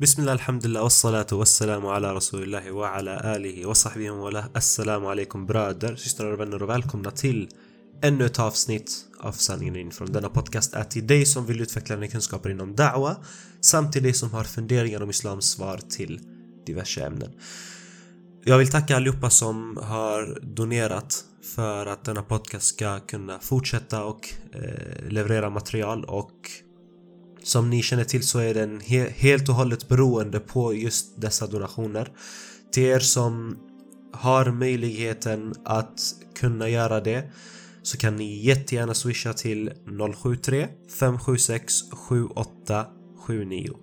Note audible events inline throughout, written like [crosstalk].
بسم الله الحمد لله والصلاة والسلام على رسول الله وعلى آله وصحبه وله Assalamu alaikum bröder, systrar och vänner och välkomna till ännu ett avsnitt av Sanningen inifrån. Denna podcast är till dig som vill utveckla dina kunskaper inom da'wa samt till dig som har funderingar om islams svar till diverse ämnen. Jag vill tacka allihopa som har donerat för att denna podcast ska kunna fortsätta och eh, leverera material och som ni känner till så är den he helt och hållet beroende på just dessa donationer. Till er som har möjligheten att kunna göra det så kan ni jättegärna swisha till 073 576 7879.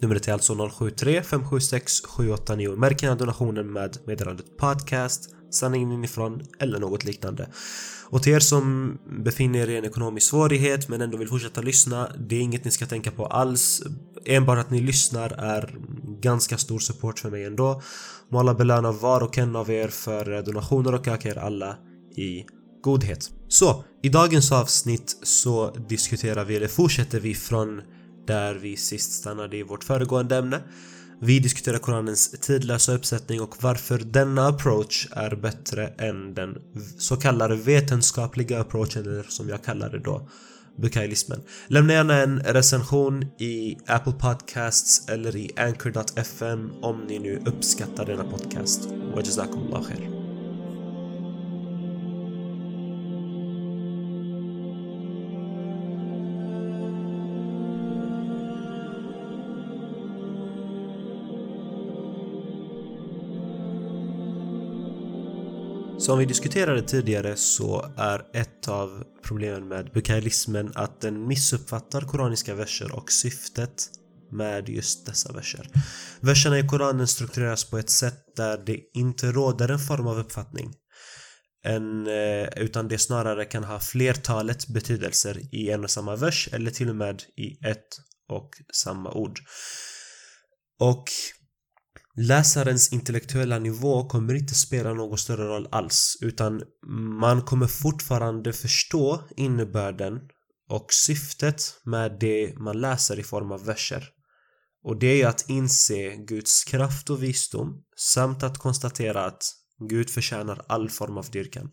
Numret är alltså 073 576 789. Märk gärna donationen med meddelandet podcast, sanningen inifrån eller något liknande. Och till er som befinner er i en ekonomisk svårighet men ändå vill fortsätta lyssna, det är inget ni ska tänka på alls. Enbart att ni lyssnar är ganska stor support för mig ändå. Må alla belöna var och en av er för donationer och öka er alla i godhet. Så, i dagens avsnitt så diskuterar vi, eller fortsätter vi från där vi sist stannade i vårt föregående ämne. Vi diskuterar Koranens tidlösa uppsättning och varför denna approach är bättre än den så kallade vetenskapliga approachen, eller som jag kallar det då, Bukailismen. Lämna gärna en recension i Apple Podcasts eller i Anchor.fm om ni nu uppskattar denna podcast. Wajazakumullah khair. Som vi diskuterade tidigare så är ett av problemen med bukailismen att den missuppfattar koraniska verser och syftet med just dessa verser. Verserna i Koranen struktureras på ett sätt där det inte råder en form av uppfattning. En, eh, utan det snarare kan ha flertalet betydelser i en och samma vers eller till och med i ett och samma ord. Och läsarens intellektuella nivå kommer inte spela någon större roll alls utan man kommer fortfarande förstå innebörden och syftet med det man läser i form av verser. Och det är att inse Guds kraft och visdom samt att konstatera att Gud förtjänar all form av dyrkan.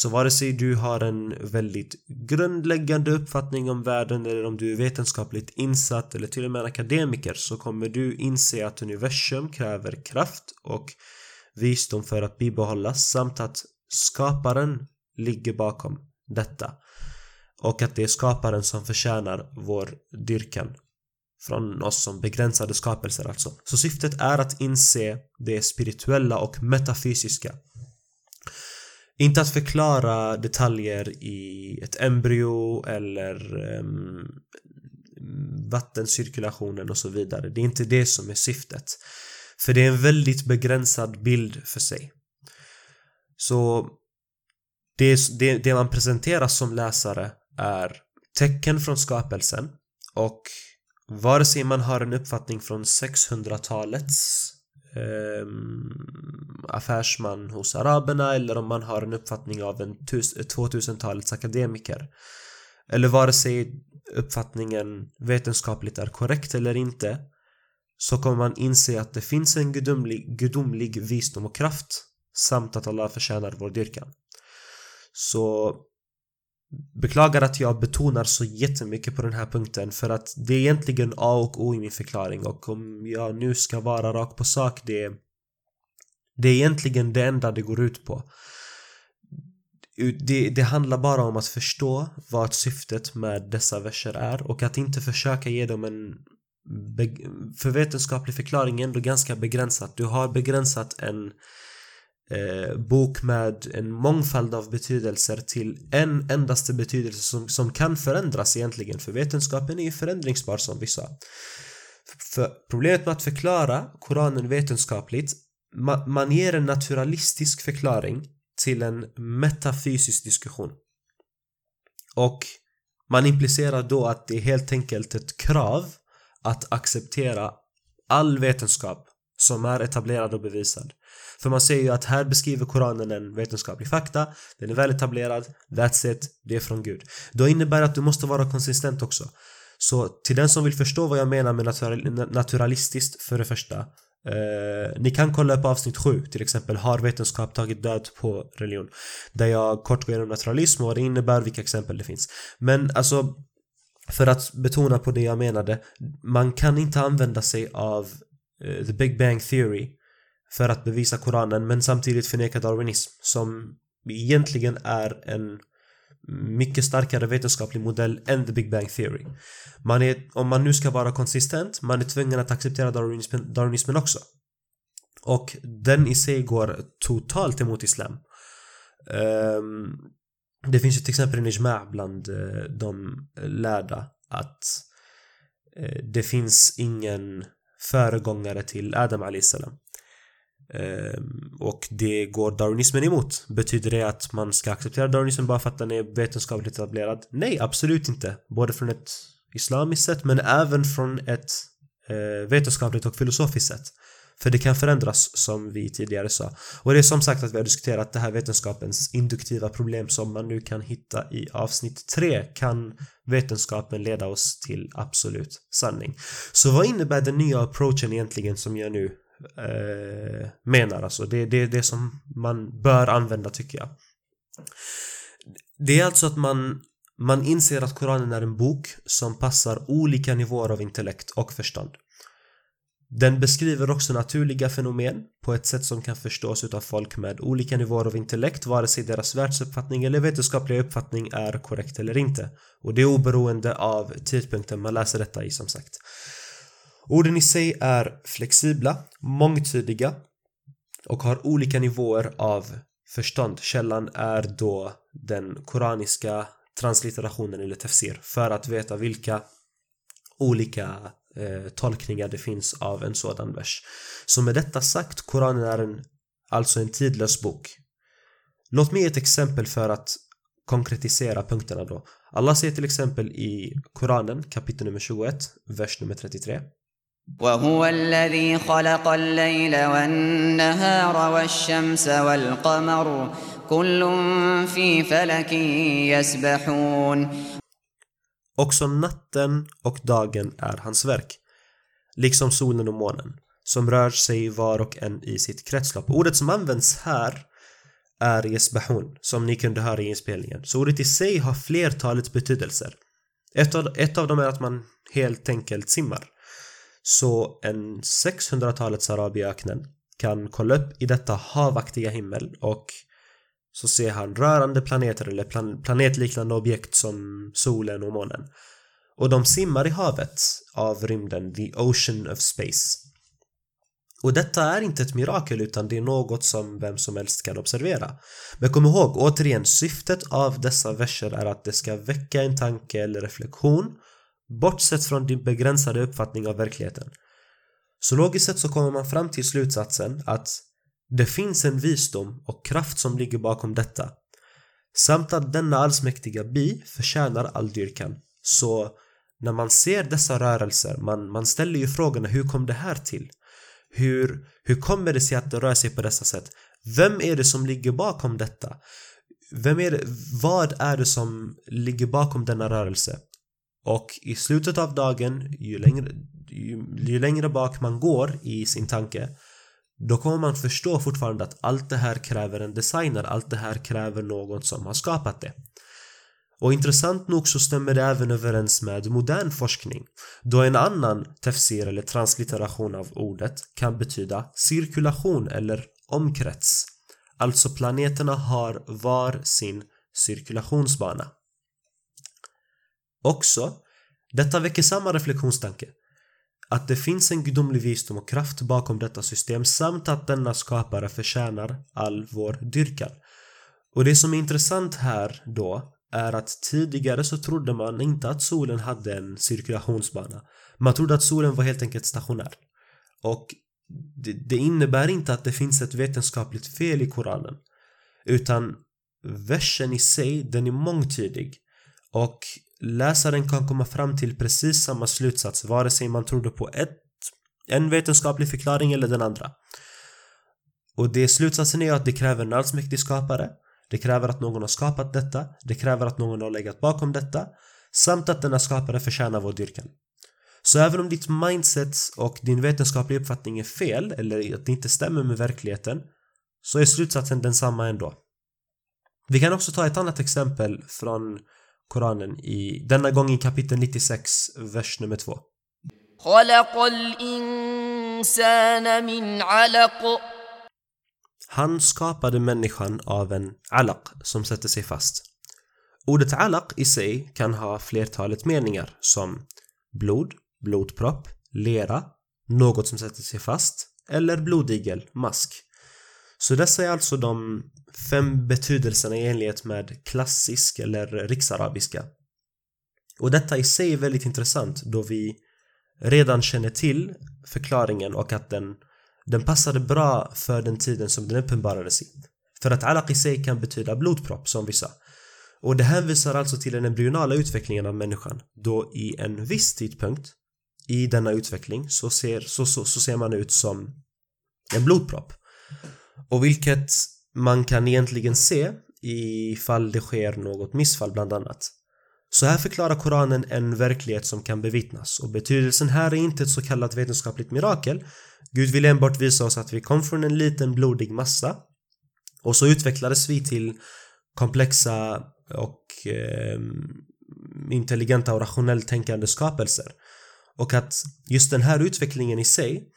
Så vare sig du har en väldigt grundläggande uppfattning om världen eller om du är vetenskapligt insatt eller till och med en akademiker så kommer du inse att universum kräver kraft och visdom för att bibehållas samt att skaparen ligger bakom detta. Och att det är skaparen som förtjänar vår dyrkan. Från oss som begränsade skapelser alltså. Så syftet är att inse det spirituella och metafysiska inte att förklara detaljer i ett embryo eller um, vattencirkulationen och så vidare. Det är inte det som är syftet. För det är en väldigt begränsad bild för sig. Så det, det, det man presenteras som läsare är tecken från skapelsen och vare sig man har en uppfattning från 600-talets Ehm, affärsman hos araberna eller om man har en uppfattning av en 2000-talets akademiker. Eller vare sig uppfattningen vetenskapligt är korrekt eller inte så kommer man inse att det finns en gudomlig, gudomlig visdom och kraft samt att Allah förtjänar vår dyrkan. Så Beklagar att jag betonar så jättemycket på den här punkten för att det är egentligen A och O i min förklaring och om jag nu ska vara rakt på sak det Det är egentligen det enda det går ut på. Det, det handlar bara om att förstå vad syftet med dessa verser är och att inte försöka ge dem en för vetenskaplig förklaring är ändå ganska begränsat. Du har begränsat en eh, bok med en mångfald av betydelser till en endaste betydelse som, som kan förändras egentligen för vetenskapen är ju förändringsbar som vi sa. För problemet med att förklara Koranen vetenskapligt man, man ger en naturalistisk förklaring till en metafysisk diskussion. Och man implicerar då att det är helt enkelt ett krav att acceptera all vetenskap som är etablerad och bevisad. För man ser ju att här beskriver Koranen en vetenskaplig fakta, den är väl etablerad, that's it, det är från Gud. Då innebär det att du måste vara konsistent också. Så till den som vill förstå vad jag menar med naturalistiskt för det första Eh, ni kan kolla upp avsnitt 7 till exempel Har vetenskap tagit död på religion? Där jag kort går igenom naturalism och vad det innebär, vilka exempel det finns. Men alltså för att betona på det jag menade Man kan inte använda sig av Eh, the Big Bang Theory för att bevisa Koranen men samtidigt förneka darwinism som egentligen är en mycket starkare vetenskaplig modell än the Big Bang Theory. Man är, om man nu ska vara konsistent, man är tvungen att acceptera darwinismen, darwinismen också. Och den i sig går totalt emot islam. Um, det finns ju till exempel en ijma bland eh, de lärda att eh, det finns ingen föregångare till Adam salam. Ehm, och det går darwinismen emot. Betyder det att man ska acceptera darwinismen bara för att den är vetenskapligt etablerad? Nej, absolut inte. Både från ett islamiskt sätt men även från ett eh, vetenskapligt och filosofiskt sätt. För det kan förändras som vi tidigare sa. Och det är som sagt att vi har diskuterat det här vetenskapens induktiva problem som man nu kan hitta i avsnitt 3. Kan vetenskapen leda oss till absolut sanning? Så vad innebär den nya approachen egentligen som jag nu eh, menar alltså. Det, det är det som man bör använda tycker jag. Det är alltså att man, man inser att Koranen är en bok som passar olika nivåer av intellekt och förstånd. Den beskriver också naturliga fenomen på ett sätt som kan förstås utav folk med olika nivåer av intellekt vare sig deras världsuppfattning eller vetenskapliga uppfattning är korrekt eller inte. Och det är oberoende av tidpunkten man läser detta i som sagt. Orden i sig är flexibla, mångtydiga och har olika nivåer av förstånd. Källan är då den koraniska transliterationen eller tafsir för att veta vilka olika eh, tolkningar det finns av en sådan vers. Så med detta sagt, Koranen är en, alltså en tidlös bok. Låt mig ge ett exempel för att konkretisera punkterna då. Allah säger till exempel i Koranen kapitel nummer 21, vers nummer 33 وهو الذي خلق الليل والنهار والشمس والقمر كل في فلك يسبحون Också natten och dagen är hans verk, liksom solen och månen, som rör sig var och en i sitt kretslopp. Ordet som används här är jesbahun, som ni kunde höra i inspelningen. Så ordet i sig har flertalet betydelser. Ett av, ett av dem är att man helt enkelt simmar. Så en 600-talets arab i öknen kan kolla upp i detta havaktiga himmel och så ser han rörande planeter eller plan planetliknande objekt som solen och månen. Och de simmar i havet av rymden, the ocean of space. Och detta är inte ett mirakel utan det är något som vem som helst kan observera. Men kom ihåg, återigen, syftet av dessa verser är att det ska väcka en tanke eller reflektion Bortsett från din begränsade uppfattning av verkligheten. Så logiskt sett så kommer man fram till slutsatsen att det finns en visdom och kraft som ligger bakom detta. Samt att denna allsmäktiga bi förtjänar all dyrkan. Så när man ser dessa rörelser, man, man ställer ju frågorna hur kom det här till? Hur, hur kommer det sig att det rör sig på dessa sätt? Vem är det som ligger bakom detta? Vem är det, vad är det som ligger bakom denna rörelse? Och i slutet av dagen, ju längre, ju, ju längre bak man går i sin tanke då kommer man förstå fortfarande att allt det här kräver en designer, allt det här kräver någon som har skapat det. Och intressant nog så stämmer det även överens med modern forskning då en annan tefsir eller translitteration av ordet kan betyda cirkulation eller omkrets. Alltså planeterna har var sin cirkulationsbana. Också, detta väcker samma reflektionstanke. Att det finns en gudomlig visdom och kraft bakom detta system samt att denna skapare förtjänar all vår dyrkan. Och det som är intressant här då är att tidigare så trodde man inte att solen hade en cirkulationsbana. Man trodde att solen var helt enkelt stationär. Och det, det innebär inte att det finns ett vetenskapligt fel i Koranen. Utan versen i sig, den är mångtydig. Och läsaren kan komma fram till precis samma slutsats vare sig man trodde på ett, en vetenskaplig förklaring eller den andra. Och det slutsatsen är att det kräver en allsmäktig skapare. Det kräver att någon har skapat detta. Det kräver att någon har legat bakom detta. samt att denna skapare förtjänar vår dyrkan. Så även om ditt mindset och din vetenskapliga uppfattning är fel eller att det inte stämmer med verkligheten så är slutsatsen densamma ändå. Vi kan också ta ett annat exempel från Koranen i denna gång i kapitel 96, vers nummer 2. Han skapade människan av en alaq som sätter sig fast. Ordet alaq i sig kan ha flertalet meningar som blod, blodpropp, lera, något som sätter sig fast eller blodigel, mask. Så dessa är alltså de fem betydelserna i enlighet med klassisk eller riksarabiska. Och detta i sig är väldigt intressant då vi redan känner till förklaringen och att den, den passade bra för den tiden som den uppenbarades i. För att alaq i sig kan betyda blodpropp som vi sa. Och det hänvisar alltså till den embryonala utvecklingen av människan då i en viss tidpunkt i denna utveckling så ser, så, så, så ser man ut som en blodpropp. Och vilket man kan egentligen se ifall det sker något missfall bland annat. Så här förklarar Koranen en verklighet som kan bevittnas och betydelsen här är inte ett så kallat vetenskapligt mirakel. Gud vill enbart visa oss att vi kom från en liten blodig massa och så utvecklades vi till komplexa och eh, intelligenta och rationellt tänkande skapelser. Och att just den här utvecklingen i sig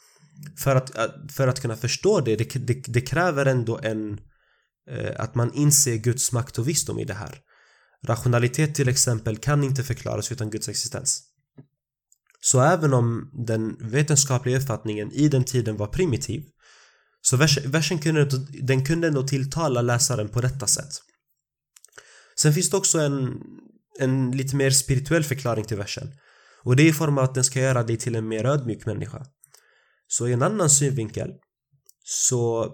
för att, för att kunna förstå det, det, det, det kräver ändå en eh, att man inser Guds makt och visdom i det här. Rationalitet till exempel kan inte förklaras utan Guds existens. Så även om den vetenskapliga uppfattningen i den tiden var primitiv så versen kunde, den kunde ändå tilltala läsaren på detta sätt. Sen finns det också en, en lite mer spirituell förklaring till versen. Och det är i form av att den ska göra dig till en mer ödmjuk människa. Så i en annan synvinkel så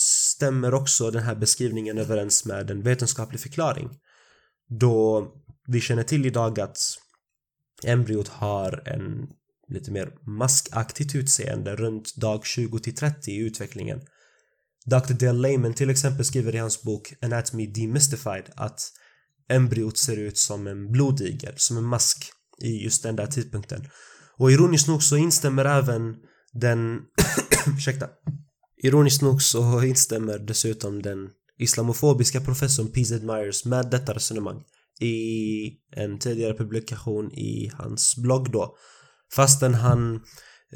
stämmer också den här beskrivningen överens med en vetenskaplig förklaring. Då vi känner till idag att embryot har en lite mer maskaktigt utseende runt dag 20 till 30 i utvecklingen. Dr. Dale Lehman till exempel skriver i hans bok Anatomy Demystified att embryot ser ut som en blodigel, som en mask i just den där tidpunkten. Och ironiskt nog så instämmer även den... [coughs] ursäkta. Ironiskt nog så instämmer dessutom den islamofobiska professorn P.Z. Myers med detta resonemang i en tidigare publikation i hans blogg då. Fastän han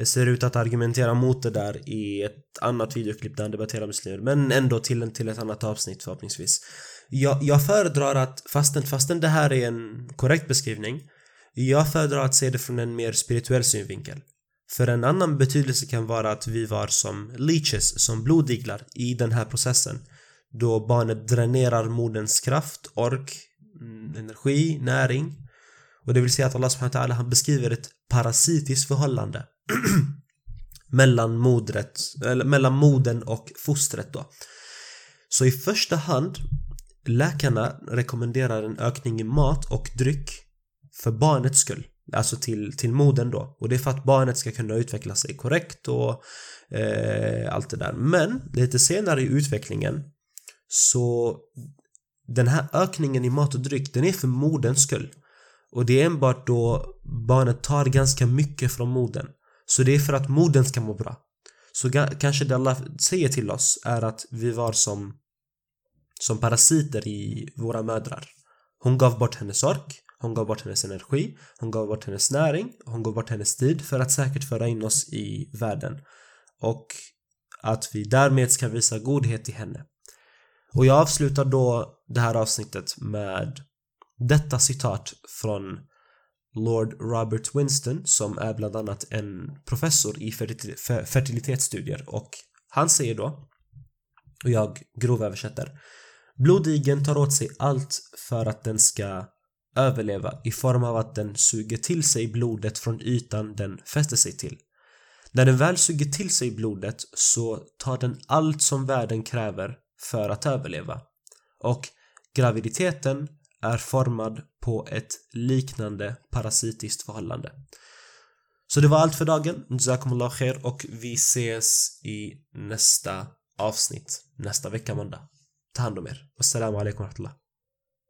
ser ut att argumentera mot det där i ett annat videoklipp där han debatterar muslimer men ändå till, en, till ett annat avsnitt förhoppningsvis. Jag, jag föredrar att, fastän, fastän det här är en korrekt beskrivning jag föredrar att se det från en mer spirituell synvinkel. För en annan betydelse kan vara att vi var som leeches, som blodiglar i den här processen. Då barnet dränerar moderns kraft, ork, mm, energi, näring. Och det vill säga att Allah subhanahu han beskriver ett parasitiskt förhållande [clears throat] mellan modret, eller mellan moden och fostret då. Så i första hand Läkarna rekommenderar en ökning i mat och dryck för barnets skull. Alltså till, till modern då. Och det är för att barnet ska kunna utveckla sig korrekt och eh, allt det där. Men lite senare i utvecklingen så den här ökningen i mat och dryck den är för moderns skull. Och det är enbart då barnet tar ganska mycket från modern. Så det är för att modern ska må bra. Så kanske det Allah säger till oss är att vi var som som parasiter i våra mödrar. Hon gav bort hennes ork hon gav bort hennes energi, hon gav bort hennes näring, hon gav bort hennes tid för att säkert föra in oss i världen. Och att vi därmed ska visa godhet till henne. Och jag avslutar då det här avsnittet med detta citat från Lord Robert Winston som är bland annat en professor i fertilitetsstudier och han säger då och jag grovöversätter Blodigen tar åt sig allt för att den ska överleva i form av att den suger till sig blodet från ytan den fäster sig till. När den väl suger till sig blodet så tar den allt som världen kräver för att överleva. Och graviditeten är formad på ett liknande parasitiskt förhållande. Så det var allt för dagen. Jazakumullah khair och vi ses i nästa avsnitt nästa vecka måndag. Ta hand om er. Wassalamu alaikum wa rahmatullah.